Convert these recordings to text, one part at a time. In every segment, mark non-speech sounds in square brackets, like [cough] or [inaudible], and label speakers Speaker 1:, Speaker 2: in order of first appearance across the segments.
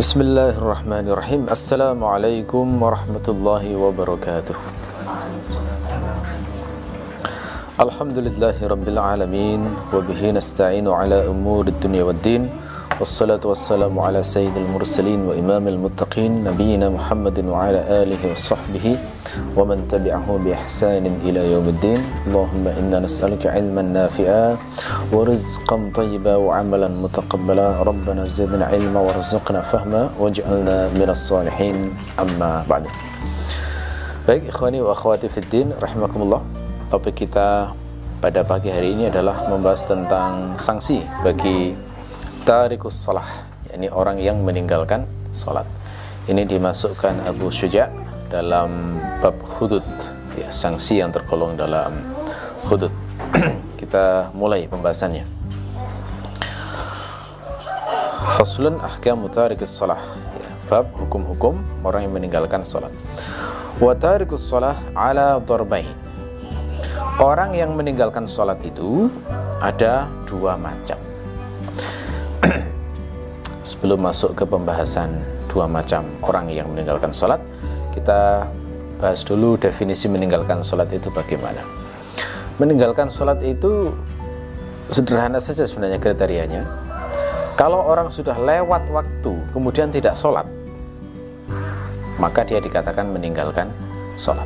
Speaker 1: بسم الله الرحمن الرحيم السلام عليكم ورحمة الله وبركاته الحمد لله رب العالمين وبه نستعين على أمور الدنيا والدين والصلاة والسلام على سيد المرسلين وإمام المتقين نبينا محمد وعلى آله وصحبه ومن تبعه بإحسان إلى يوم الدين. اللهم إنا نسألك علما نافعا ورزقا طيبا وعملا متقبلا. ربنا زدنا علما وارزقنا فهما واجعلنا من الصالحين. أما بعد. Baik ikhwani wa akhwati fiddin rahimakumullah. Topik kita pada pagi hari ini adalah membahas tentang sanksi bagi tarikus salah yakni orang yang meninggalkan salat ini dimasukkan Abu Syuja dalam bab hudud. Ya, sanksi yang tergolong dalam hudud. [clears throat] Kita mulai pembahasannya. Faslun ahkam tarikus salah ya, bab hukum-hukum orang yang meninggalkan salat wa tarikus salah ala darbain. Orang yang meninggalkan salat itu ada dua macam [clears throat] sebelum masuk ke pembahasan dua macam orang yang meninggalkan sholat kita bahas dulu definisi meninggalkan sholat itu bagaimana. Meninggalkan sholat itu sederhana saja sebenarnya kriterianya. Kalau orang sudah lewat waktu kemudian tidak sholat maka dia dikatakan meninggalkan sholat.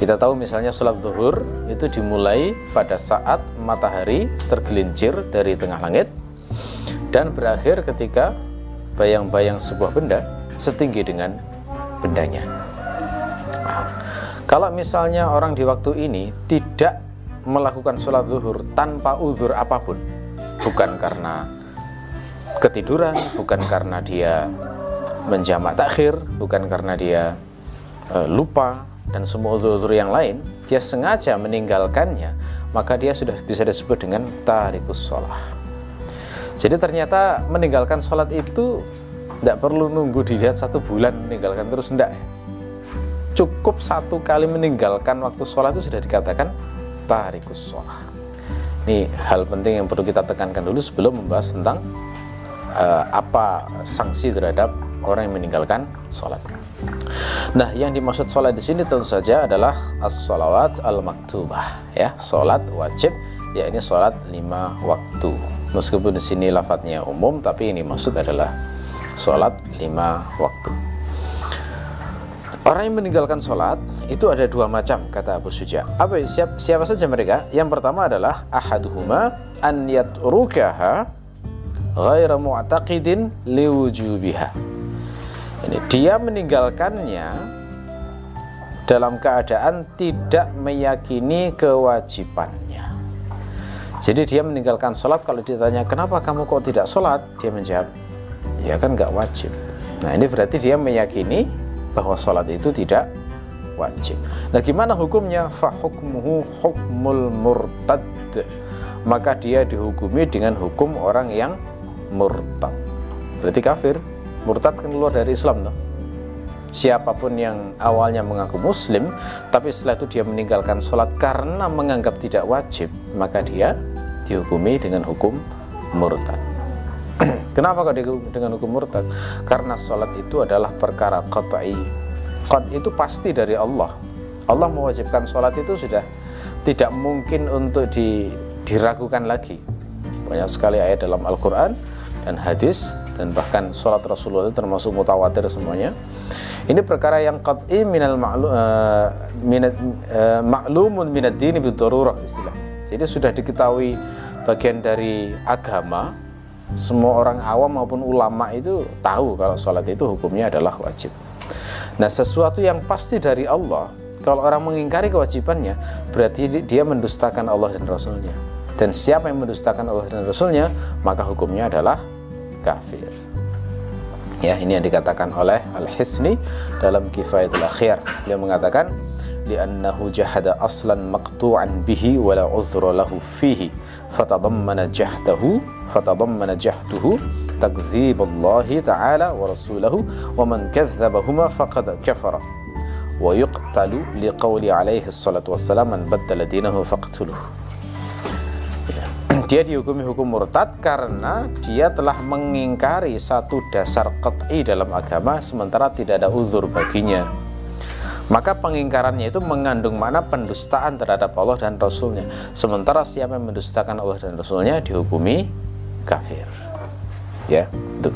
Speaker 1: Kita tahu misalnya sholat zuhur itu dimulai pada saat matahari tergelincir dari tengah langit dan berakhir ketika bayang-bayang sebuah benda setinggi dengan bendanya. kalau misalnya orang di waktu ini tidak melakukan sholat zuhur tanpa uzur apa pun, bukan karena ketiduran, bukan karena dia menjamak takhir, bukan karena dia e, lupa dan semua uzur-uzur yang lain, dia sengaja meninggalkannya, maka dia sudah bisa disebut dengan tarikus sholat. Jadi ternyata meninggalkan sholat itu tidak perlu nunggu dilihat satu bulan meninggalkan terus tidak Cukup satu kali meninggalkan waktu sholat itu sudah dikatakan tarikus sholat. Ini hal penting yang perlu kita tekankan dulu sebelum membahas tentang uh, apa sanksi terhadap orang yang meninggalkan sholat. Nah, yang dimaksud sholat di sini tentu saja adalah as-sholawat al-maktubah, ya, sholat wajib, yakni sholat lima waktu meskipun di sini lafadznya umum tapi ini maksud adalah sholat lima waktu. Orang yang meninggalkan sholat itu ada dua macam kata Abu Suja. Apa siapa, siapa saja mereka? Yang pertama adalah ahaduhuma an yatrukaha ghaira mu'taqidin liwujubiha. Ini dia meninggalkannya dalam keadaan tidak meyakini kewajibannya jadi dia meninggalkan sholat kalau ditanya kenapa kamu kok tidak sholat? Dia menjawab, ya kan nggak wajib. Nah ini berarti dia meyakini bahwa sholat itu tidak wajib. Nah gimana hukumnya? Fahukmuhu hukmul murtad. Maka dia dihukumi dengan hukum orang yang murtad. Berarti kafir. Murtad kan keluar dari Islam toh. Siapa pun yang awalnya mengaku muslim Tapi setelah itu dia meninggalkan sholat Karena menganggap tidak wajib Maka dia dihukumi dengan hukum murtad. [clears throat] Kenapa kok dengan hukum murtad? Karena sholat itu adalah perkara qat'i. Qat itu pasti dari Allah. Allah mewajibkan sholat itu sudah tidak mungkin untuk di, diragukan lagi. Banyak sekali ayat dalam Al-Quran dan hadis dan bahkan sholat Rasulullah itu termasuk mutawatir semuanya. Ini perkara yang qat'i minal ma'lum uh, minat uh, ma'lumun minad dini istilahnya. Jadi sudah diketahui bagian dari agama, semua orang awam maupun ulama itu tahu kalau sholat itu hukumnya adalah wajib. Nah sesuatu yang pasti dari Allah, kalau orang mengingkari kewajibannya, berarti dia mendustakan Allah dan Rasulnya. Dan siapa yang mendustakan Allah dan Rasulnya, maka hukumnya adalah kafir. Ya, ini yang dikatakan oleh Al-Hisni dalam Kifayatul Akhir. Dia mengatakan, li'annahu jahada aslan maqtu'an bihi wa la uzra lahu fihi fatadammana jahdahu fatadammana jahduhu takdzib Allah taala wa rasulahu wa man kadzdzabahuma faqad kafara wa yuqtalu liqawli alaihi salatu wassalam. Dia dihukumi hukum murtad karena dia telah mengingkari satu dasar qat'i dalam agama sementara tidak ada uzur baginya. Maka pengingkarannya itu mengandung makna pendustaan terhadap Allah dan Rasulnya. Sementara siapa yang mendustakan Allah dan Rasulnya dihukumi kafir. Ya itu.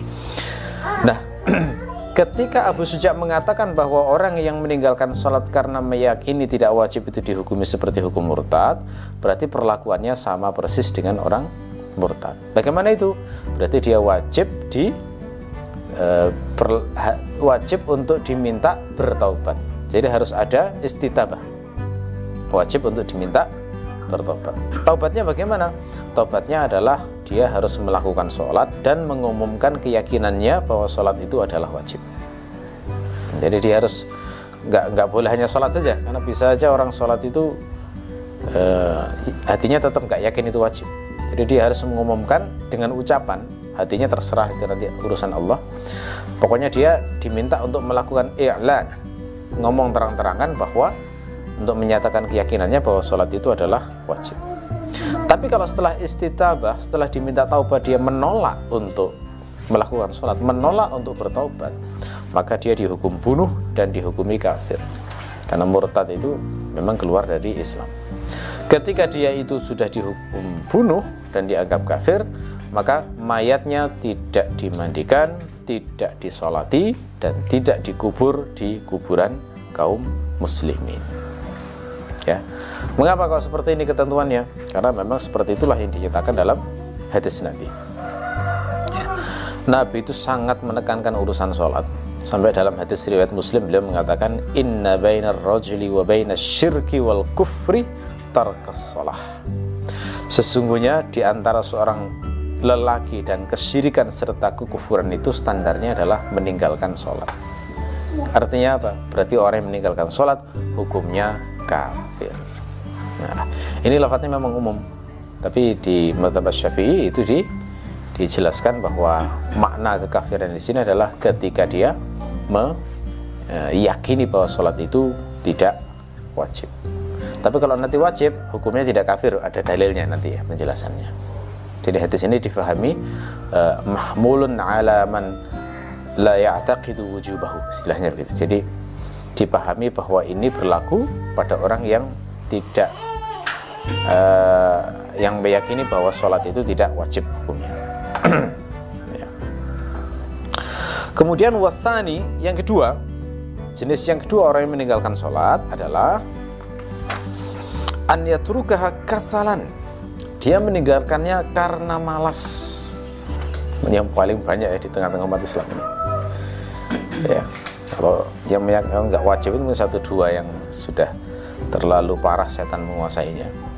Speaker 1: Nah [clears throat] ketika Abu Suja mengatakan bahwa orang yang meninggalkan sholat karena meyakini tidak wajib itu dihukumi seperti hukum murtad berarti perlakuannya sama persis dengan orang murtad bagaimana itu berarti dia wajib di e, per, ha, wajib untuk diminta bertaubat jadi harus ada istitabah. Wajib untuk diminta bertobat. Taubatnya bagaimana? Taubatnya adalah dia harus melakukan sholat dan mengumumkan keyakinannya bahwa sholat itu adalah wajib. Jadi dia harus nggak nggak boleh hanya sholat saja karena bisa aja orang sholat itu eh, hatinya tetap nggak yakin itu wajib. Jadi dia harus mengumumkan dengan ucapan hatinya terserah itu nanti urusan Allah. Pokoknya dia diminta untuk melakukan i'lan ngomong terang-terangan bahwa untuk menyatakan keyakinannya bahwa sholat itu adalah wajib. Tapi kalau setelah istitabah, setelah diminta taubat dia menolak untuk melakukan sholat, menolak untuk bertaubat, maka dia dihukum bunuh dan dihukumi kafir. Karena murtad itu memang keluar dari Islam. Ketika dia itu sudah dihukum bunuh dan dianggap kafir, maka mayatnya tidak dimandikan, tidak disolati dan tidak dikubur di kuburan kaum muslimin ya mengapa kok seperti ini ketentuannya? Karena memang seperti itulah yang dinyatakan dalam hadis Nabi. Nabi itu sangat menekankan urusan sholat. Sampai dalam hadis riwayat Muslim beliau mengatakan inna bainar rajuli wa bainas syirki wal kufri tarkas sesungguhnya di antara seorang lelaki dan kesyirikan serta kekufuran itu standarnya adalah meninggalkan sholat. Artinya apa? berarti orang yang meninggalkan sholat hukumnya kafir nah ini lafadznya memang umum. Tapi di madhab syafi'i itu di, dijelaskan bahwa makna kekafiran di sini adalah ketika dia meyakini bahwa sholat itu tidak wajib. Tapi kalau nanti wajib hukumnya tidak kafir. Ada dalilnya nanti ya penjelasannya. Jadi hadis ini difahami uh, mahmulun ala man la ya'taqidu wujubahu. Istilahnya begitu. Jadi dipahami bahwa ini berlaku pada orang yang tidak uh, yang meyakini bahwa sholat itu tidak wajib hukumnya. [clears throat] ya. Kemudian wasani yang kedua, jenis yang kedua orang yang meninggalkan sholat adalah an yatrukaha kasalan. Dia meninggalkannya karena malas. Yang paling banyak ya di tengah-tengah umat Islam ini. Ya. Kalau yang nggak wajib itu satu dua yang sudah terlalu parah setan menguasainya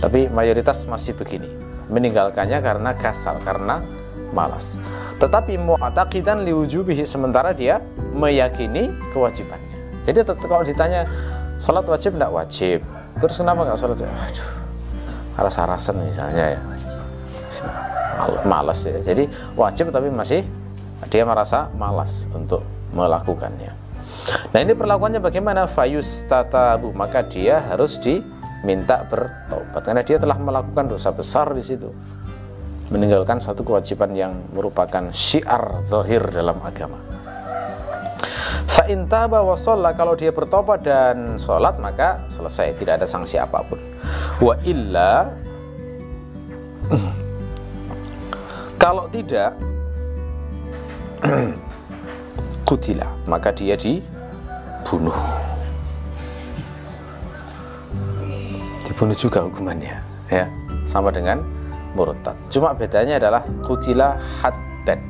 Speaker 1: tapi mayoritas masih begini. Meninggalkannya karena kasal karena malas. Tetapi mu'taqidan liwujubihi sementara dia meyakini kewajibannya. Jadi kalau ditanya sholat wajib tidak wajib? Terus kenapa nggak sholat? Aduh rasa-rasan misalnya ya. Malas ya. Jadi wajib tapi masih dia merasa malas untuk melakukannya. Nah ini perlakuannya bagaimana? Fayus tatabu maka dia harus diminta bertobat karena dia telah melakukan dosa besar di situ. Meninggalkan satu kewajiban yang merupakan syiar zahir dalam agama. Fa'intaba wa kalau dia bertobat dan sholat maka selesai. Tidak ada sanksi apa pun. Wa illa kalau tidak [clears throat] kutila. Maka dia dibunuh dibunuh juga hukumannya ya sama dengan murtad cuma bedanya adalah kutila haddan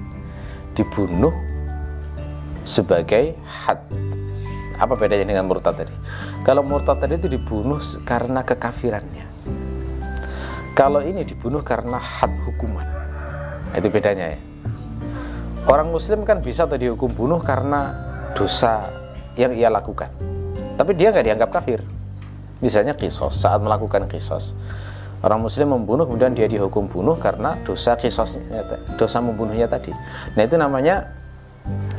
Speaker 1: dibunuh sebagai had apa bedanya dengan murtad tadi kalau murtad tadi itu dibunuh karena kekafirannya. Kalau ini dibunuh karena had hukuman. Itu bedanya ya. Orang muslim kan bisa tadi dihukum bunuh karena dosa yang ia lakukan. Tapi dia nggak dianggap kafir. Misalnya kisos, saat melakukan kisos. Orang muslim membunuh kemudian dia dihukum bunuh karena dosa kisosnya, dosa membunuhnya tadi. Nah itu namanya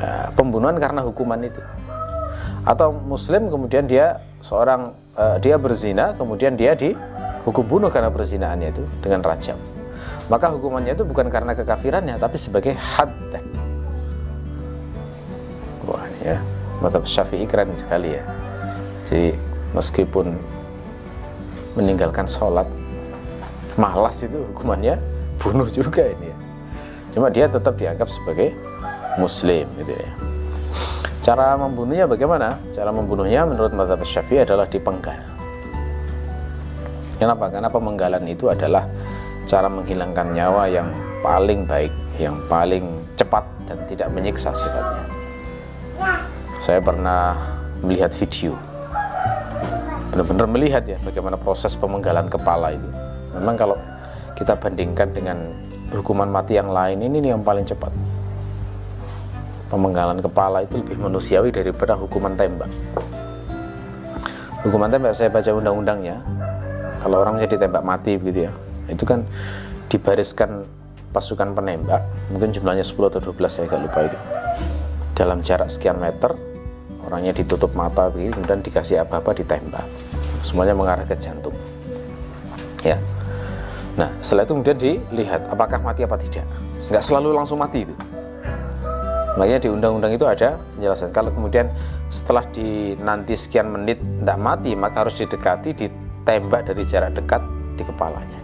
Speaker 1: uh, pembunuhan karena hukuman itu. Atau muslim kemudian dia seorang uh, dia berzina kemudian dia di hukum bunuh karena perzinaannya itu dengan rajam maka hukumannya itu bukan karena kekafirannya tapi sebagai had wah ya mata syafi'i keren sekali ya jadi meskipun meninggalkan sholat malas itu hukumannya bunuh juga ini ya. Cuma dia tetap dianggap sebagai muslim gitu ya. Cara membunuhnya bagaimana? Cara membunuhnya menurut mazhab syafi'i adalah dipenggal. Kenapa? Karena pemenggalan itu adalah cara menghilangkan nyawa yang paling baik yang paling cepat dan tidak menyiksa sifatnya. Saya pernah melihat video benar-benar melihat ya bagaimana proses pemenggalan kepala itu. Memang kalau kita bandingkan dengan hukuman mati yang lain ini yang paling cepat. Pemenggalan kepala itu lebih manusiawi daripada hukuman tembak. Hukuman tembak saya baca undang-undangnya kalau orang jadi tembak mati begitu ya itu kan dibariskan pasukan penembak mungkin jumlahnya 10 atau 12 saya agak lupa itu. Dalam jarak sekian meter orangnya ditutup mata begini kemudian dikasih apa-apa ditembak semuanya mengarah ke jantung. Ya. Nah setelah itu kemudian dilihat apakah mati apa tidak. Nggak selalu langsung mati itu. Makanya di undang-undang itu ada penjelasan. Kalau kemudian setelah di nanti sekian menit tidak mati maka harus didekati ditembak dari jarak dekat di kepalanya.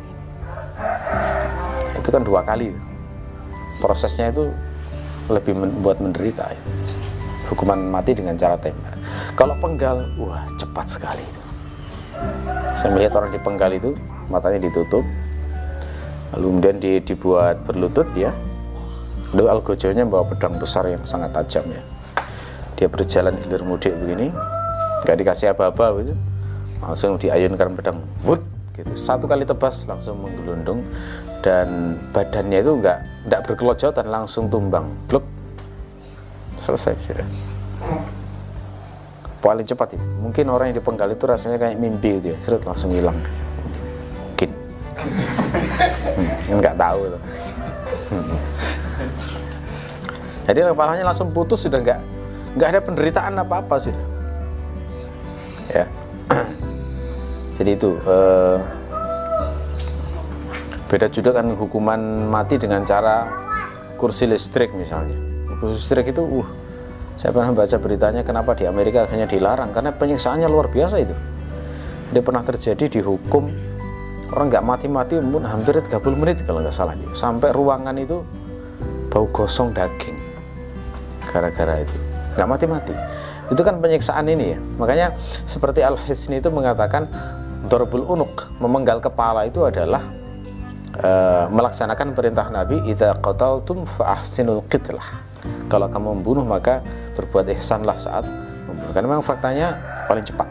Speaker 1: Itu kan dua kali. Prosesnya itu lebih membuat menderita. Hukuman mati dengan cara tembak. Kalau penggal wah cepat sekali itu saya melihat orang dipenggal itu matanya ditutup. Lalu kemudian di, dibuat berlutut ya. Lalu algojonya bawa pedang besar yang sangat tajam ya. Dia berjalan hilir mudik begini nggak dikasih apa-apa gitu. Langsung diayunkan pedang wut gitu. Satu kali tebas langsung menggelundung. Dan badannya itu nggak nggak berkelojotan langsung tumbang blok selesai sudah paling cepat itu. Mungkin orang yang dipenggal itu rasanya kayak mimpi gitu ya. Seret langsung hilang. Mungkin. Hmm, nggak tahu loh. jadi kepalanya langsung putus sudah nggak nggak ada penderitaan apa apa sudah. Ya. Jadi itu eh, beda juga kan hukuman mati dengan cara kursi listrik misalnya. Kursi listrik itu uh saya pernah baca beritanya kenapa di Amerika akhirnya dilarang karena penyiksaannya luar biasa itu. Dia pernah terjadi dihukum orang nggak mati-mati pun hampir 30 menit kalau nggak salah dia. Sampai ruangan itu bau gosong daging gara-gara itu nggak mati-mati. Itu kan penyiksaan ini ya. Makanya seperti Al Hisni itu mengatakan Dorbul Unuk memenggal kepala itu adalah uh, melaksanakan perintah Nabi idza qataltum fa ahsinul qitlah. Kalau kamu membunuh maka berbuat ihsanlah saat membunuh karena memang faktanya paling cepat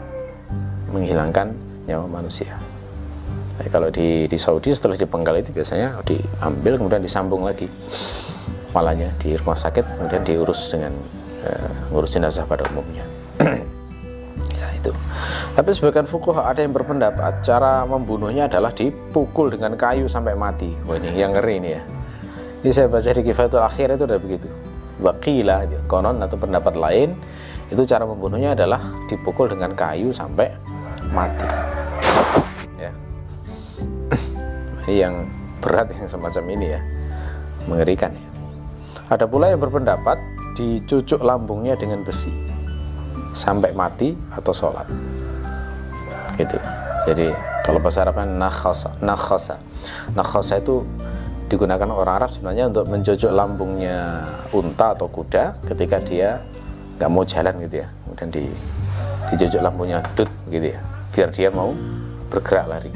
Speaker 1: menghilangkan nyawa manusia. Jadi kalau di, di Saudi setelah dipenggal itu biasanya diambil kemudian disambung lagi malahnya di rumah sakit kemudian diurus dengan uh, ngurus jenazah pada umumnya. [clears throat] Ya itu. Tapi sebagian fukuh ada yang berpendapat cara membunuhnya adalah dipukul dengan kayu sampai mati. Wah ini yang ngeri ini ya. Ini saya baca di kifatul akhir itu udah begitu Wakila konon atau pendapat lain itu cara membunuhnya adalah dipukul dengan kayu sampai mati. Ya. [clears throat] Ini yang berat yang semacam ini ya. Mengerikan ya. Ada pula yang berpendapat dicucuk lambungnya dengan besi sampai mati atau sholat. Gitu. Jadi kalau bahasa Arabnya nakhasa nakhasa nakhasa itu digunakan orang Arab sebenarnya untuk menjojok lambungnya unta atau kuda ketika dia nggak mau jalan gitu ya. Kemudian di dijojok lambungnya dut gitu ya. Biar dia mau bergerak lari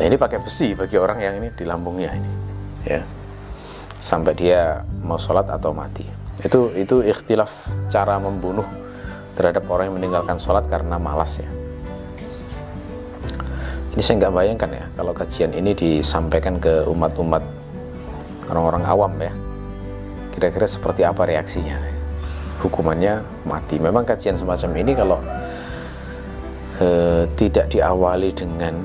Speaker 1: nah ini pakai besi bagi orang yang ini di lambungnya ini ya. Sampai dia mau sholat atau mati. Itu itu ikhtilaf cara membunuh terhadap orang yang meninggalkan sholat karena malas ya ini saya nggak bayangkan ya kalau kajian ini disampaikan ke umat-umat orang-orang awam ya. Kira-kira seperti apa reaksinya? Hukumannya mati. Memang kajian semacam ini kalau eh, tidak diawali dengan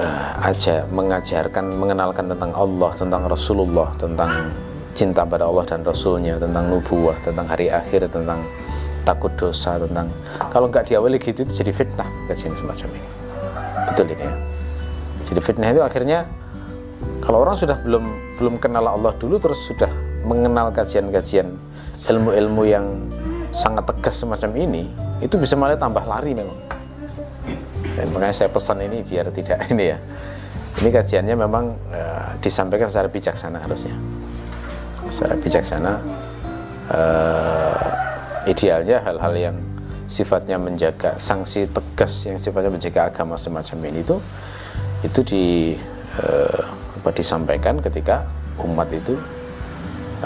Speaker 1: eh, aja mengajarkan mengenalkan tentang Allah tentang Rasulullah tentang cinta pada Allah dan Rasulnya tentang nubuah tentang hari akhir tentang takut dosa tentang kalau nggak diawali gitu itu jadi fitnah kajian semacam ini betul ini ya. Jadi fitnah itu akhirnya kalau orang sudah belum belum kenal Allah dulu terus sudah mengenal kajian-kajian ilmu-ilmu yang sangat tegas semacam ini itu bisa malah tambah lari memang. Dan makanya saya pesan ini biar tidak [laughs] ini ya. Ini kajiannya memang uh, disampaikan secara bijaksana harusnya. Secara bijaksana uh, idealnya hal-hal yang sifatnya menjaga sanksi tegas yang sifatnya menjaga agama semacam ini itu itu di uh, apa disampaikan ketika umat itu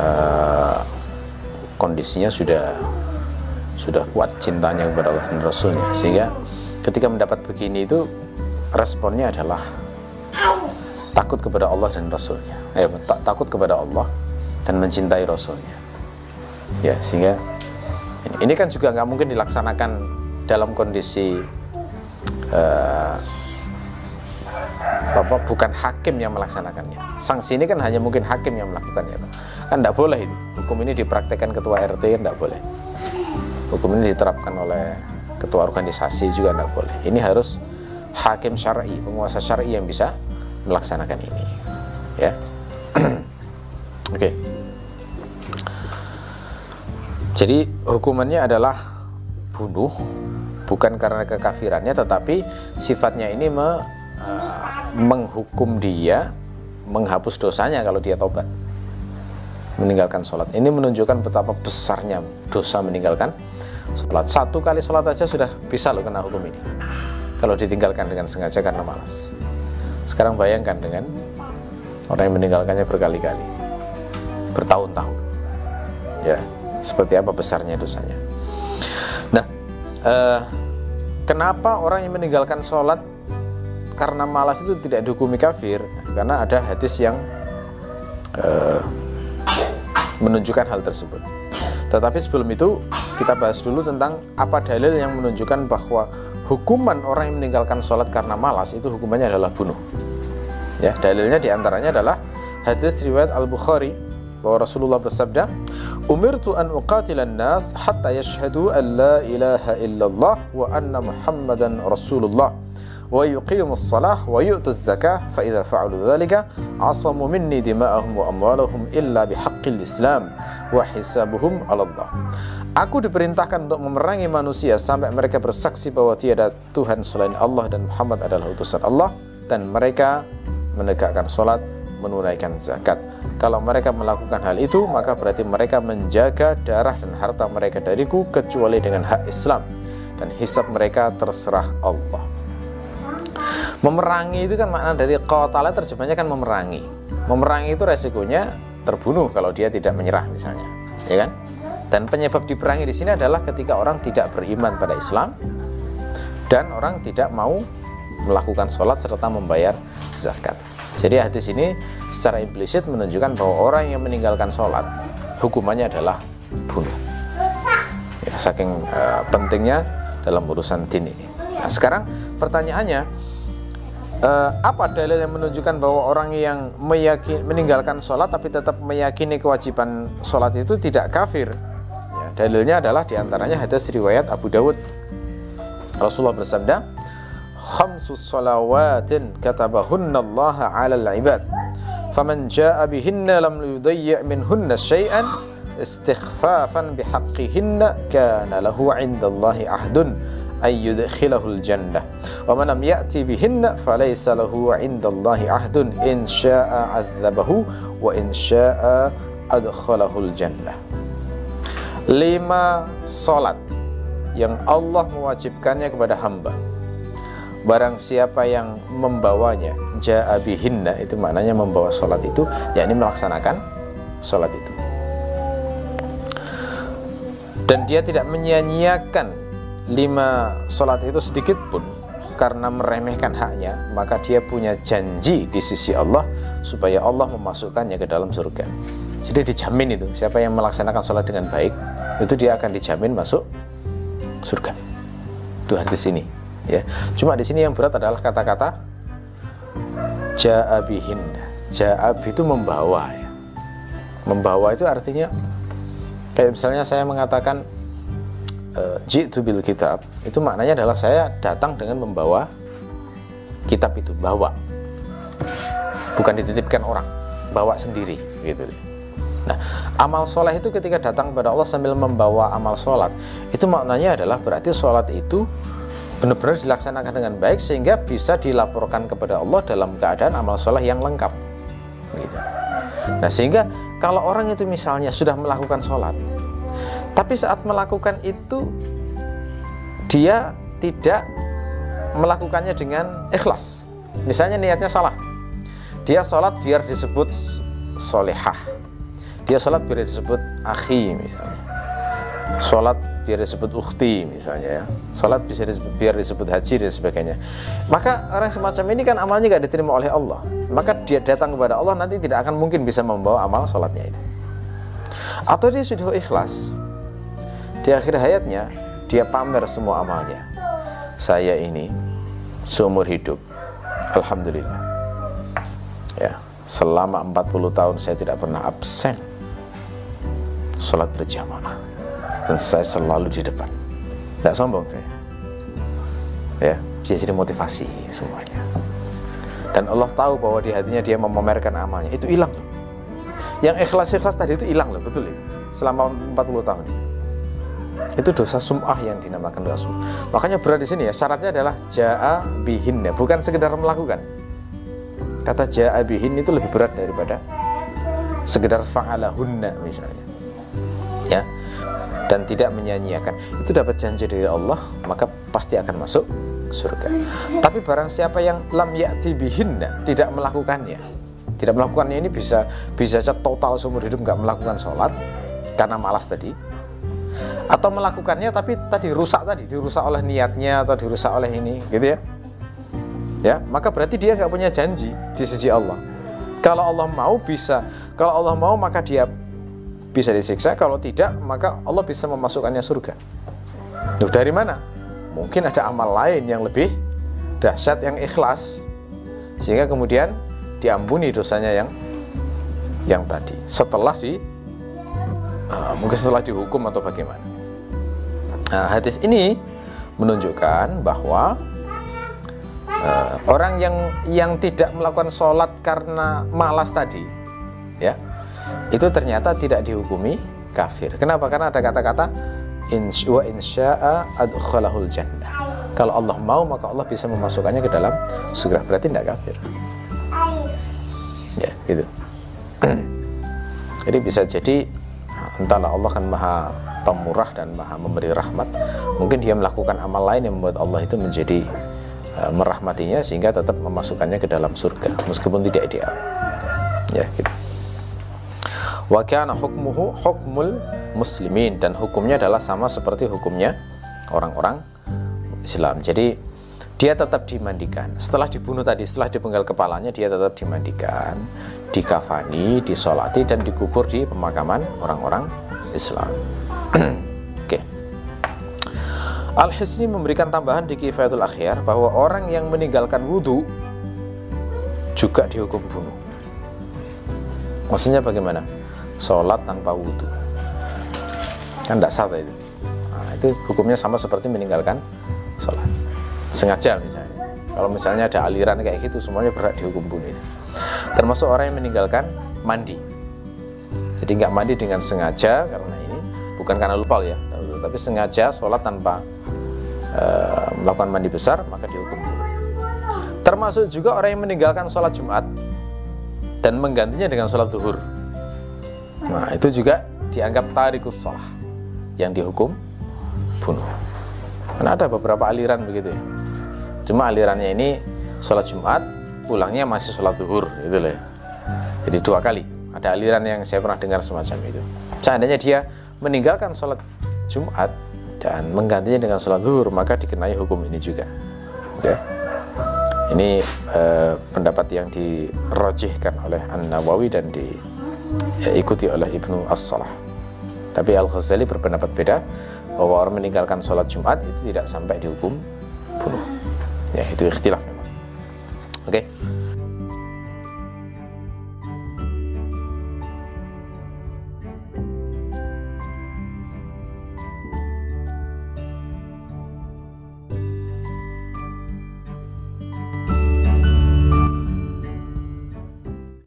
Speaker 1: uh, kondisinya sudah sudah kuat cintanya kepada Allah dan Rasulnya. Sehingga ketika mendapat begini itu responnya adalah takut kepada Allah dan Rasulnya. Eh, tak, takut kepada Allah dan mencintai Rasulnya. Ya sehingga ini, kan juga nggak mungkin dilaksanakan dalam kondisi uh, bukan hakim yang melaksanakannya. Sanksi ini kan hanya mungkin hakim yang melakukannya kan tidak boleh itu hukum ini dipraktekkan ketua RT kan tidak boleh. Hukum ini diterapkan oleh ketua organisasi juga tidak boleh. Ini harus hakim syar'i penguasa syar'i yang bisa melaksanakan ini. Ya. [clears throat] Oke. okay. Jadi hukumannya adalah bunuh bukan karena kekafirannya tetapi sifatnya ini me, uh, menghukum dia menghapus dosanya kalau dia tobat meninggalkan sholat. Ini menunjukkan betapa besarnya dosa meninggalkan sholat. Satu kali sholat aja sudah bisa loh kena hukum ini. Kalau ditinggalkan dengan sengaja karena malas. Sekarang bayangkan dengan orang yang meninggalkannya berkali-kali, bertahun-tahun. Ya, seperti apa besarnya dosanya. Nah, eh, kenapa orang yang meninggalkan sholat karena malas itu tidak dihukumi kafir? Karena ada hadis yang eh, menunjukkan hal tersebut. Tetapi sebelum itu kita bahas dulu tentang apa dalil yang menunjukkan bahwa hukuman orang yang meninggalkan sholat karena malas itu hukumannya adalah bunuh. Ya, dalilnya di antaranya adalah hadis riwayat Al Bukhari bahwa Rasulullah bersabda, أمرت أن أقاتل الناس حتى يشهدوا an la إله إلا الله وأن محمدا رسول الله ويقيم الصلاة wa الزكاة فإذا فعلوا ذلك fa'alu مني دماءهم وأموالهم إلا بحق الإسلام وحسابهم على الله. Aku diperintahkan untuk memerangi manusia sampai mereka bersaksi bahwa tiada Tuhan selain Allah dan Muhammad adalah utusan Allah dan mereka menegakkan salat, menunaikan zakat. Kalau mereka melakukan hal itu, maka berarti mereka menjaga darah dan harta mereka dariku kecuali dengan hak Islam dan hisab mereka terserah Allah. Memerangi itu kan makna dari qatala terjemahnya kan memerangi. Memerangi itu resikonya terbunuh kalau dia tidak menyerah misalnya, ya kan? Dan penyebab diperangi di sini adalah ketika orang tidak beriman pada Islam dan orang tidak mau melakukan sholat serta membayar zakat. Jadi hadis ini secara implisit menunjukkan bahwa orang yang meninggalkan sholat hukumannya adalah bunuh. Ya, saking uh, pentingnya dalam urusan din ini. Nah, sekarang pertanyaannya, uh, apa dalil yang menunjukkan bahwa orang yang meyakin, meninggalkan sholat tapi tetap meyakini kewajiban sholat itu tidak kafir? Dalilnya adalah di antaranya hadis riwayat Abu Dawud. Rasulullah bersabda, خمس صلوات كتبهن الله على العباد. فمن جاء بهن لم يضيع منهن شيئا استخفافا بحقهن كان له عند الله عهد أن يدخله الجنة. ومن لم يأتي بهن فليس له عند الله عهد إن شاء عذبه وإن شاء أدخله الجنة. لما solat yang Allah mewajibkannya kepada hamba. Barang siapa yang membawanya ja'abihinna itu maknanya membawa solat itu yakni melaksanakan solat itu. Dan dia tidak menyia-nyiakan lima solat itu sedikit pun karena meremehkan haknya maka dia punya janji di sisi Allah supaya Allah memasukkannya ke dalam surga. Jadi dijamin itu siapa yang melaksanakan sholat dengan baik itu dia akan dijamin masuk surga. Itu di sini ya. Cuma di sini yang berat adalah kata-kata ja'abihin. Ja'ab itu membawa ya. Membawa itu artinya kayak misalnya saya mengatakan uh, jitu bil kitab itu maknanya adalah saya datang dengan membawa kitab itu bawa bukan dititipkan orang bawa sendiri gitu Nah, amal sholat itu ketika datang kepada Allah sambil membawa amal sholat, itu maknanya adalah berarti sholat itu benar-benar dilaksanakan dengan baik sehingga bisa dilaporkan kepada Allah dalam keadaan amal sholat yang lengkap. Gitu. Nah, sehingga kalau orang itu misalnya sudah melakukan sholat, tapi saat melakukan itu dia tidak melakukannya dengan ikhlas. Misalnya niatnya salah. Dia sholat biar disebut solehah dia sholat biar disebut akhi misalnya sholat biar disebut ukhti misalnya ya. Sholat bisa disebut, biar disebut haji dan sebagainya. Maka orang semacam ini kan amalnya gak diterima oleh Allah. Maka dia datang kepada Allah nanti tidak akan mungkin bisa membawa amal sholatnya itu. Atau dia sudah ikhlas. Di akhir hayatnya dia pamer semua amalnya. Saya ini seumur hidup. Alhamdulillah. Ya selama 40 tahun saya tidak pernah absen sholat berjamaah dan saya selalu di depan. Tidak sombong saya. Ya bisa jadi motivasi semuanya. Dan Allah tahu bahwa di hatinya dia memamerkan amalnya. Itu hilang loh. Yang ikhlas-ikhlas tadi itu hilang loh betul ya? Selama 40 tahun. Itu dosa sum'ah yang dinamakan dosa sum'ah makanya berat di sini ya syaratnya adalah ja'a bihin ya. Bukan sekedar melakukan. Kata ja'a bihin itu lebih berat daripada sekedar fa'alahunna misalnya. ya dan tidak menyanyiakan itu dapat janji dari Allah maka pasti akan masuk surga. Tapi barang siapa yang lam ya'ti bihinna tidak melakukannya tidak melakukannya ini bisa bisa saja total seumur hidup nggak melakukan sholat karena malas tadi. Atau melakukannya tapi tadi rusak tadi dirusak oleh niatnya atau dirusak oleh ini gitu ya. Ya maka berarti dia nggak punya janji di sisi Allah. Kalau Allah mau bisa kalau Allah mau maka dia bisa disiksa, kalau tidak maka Allah bisa memasukkannya surga. Duh, dari mana? Mungkin ada amal lain yang lebih dahsyat yang ikhlas sehingga kemudian diampuni dosanya yang yang tadi setelah di uh, mungkin setelah dihukum atau bagaimana. Nah, hadis ini menunjukkan bahwa uh, orang yang yang tidak melakukan sholat karena malas tadi, ya itu ternyata tidak dihukumi kafir. Kenapa? Karena ada kata-kata insya insya'a adkhalahul. Kalau Allah mau maka Allah bisa memasukkannya ke dalam surga. Berarti tidak kafir. Ya, gitu. jadi bisa jadi entahlah Allah kan maha pemurah dan maha memberi rahmat. Mungkin dia melakukan amal lain yang membuat Allah itu menjadi uh, merahmatinya sehingga tetap memasukkannya ke dalam surga meskipun tidak ideal. Ya, gitu wa kana hukmuhu hukmul muslimin dan hukumnya adalah sama seperti hukumnya orang-orang Islam. Jadi dia tetap dimandikan. Setelah dibunuh tadi, setelah dipenggal kepalanya, dia tetap dimandikan, dikafani, disolati, dan dikubur di pemakaman orang-orang Islam. [clears throat] Oke. Okay. Al-Hisni memberikan tambahan di Kifayatul Akhyar bahwa orang yang meninggalkan wudhu juga dihukum bunuh. Maksudnya bagaimana? Sholat tanpa wudhu kan tidak sah itu nah, itu hukumnya sama seperti meninggalkan sholat. Sengaja misalnya. Kalau misalnya ada aliran kayak gitu semuanya berat dihukum bunuh termasuk orang yang meninggalkan mandi. Jadi nggak mandi dengan sengaja karena ini bukan karena lupa ya. Tapi sengaja sholat tanpa uh, melakukan mandi besar maka dihukum. Bunuh termasuk juga orang yang meninggalkan sholat Jumat dan menggantinya dengan sholat zuhur Nah, itu juga dianggap tarikus sholah yang dihukum bunuh. Karena ada beberapa aliran begitu ya. Cuma alirannya ini sholat Jumat, pulangnya masih sholat zuhur, gitu loh. Ya. Jadi dua kali. Ada aliran yang saya pernah dengar semacam itu. Seandainya dia meninggalkan sholat Jumat dan menggantinya dengan sholat zuhur, maka dikenai hukum ini juga. Ya. Ini eh, pendapat yang dirojihkan oleh An Nawawi dan di ya, ikuti oleh Ibnu As-Salah. Tapi Al-Ghazali berpendapat beda bahwa orang meninggalkan sholat Jumat itu tidak sampai dihukum bunuh. Ya, itu ikhtilaf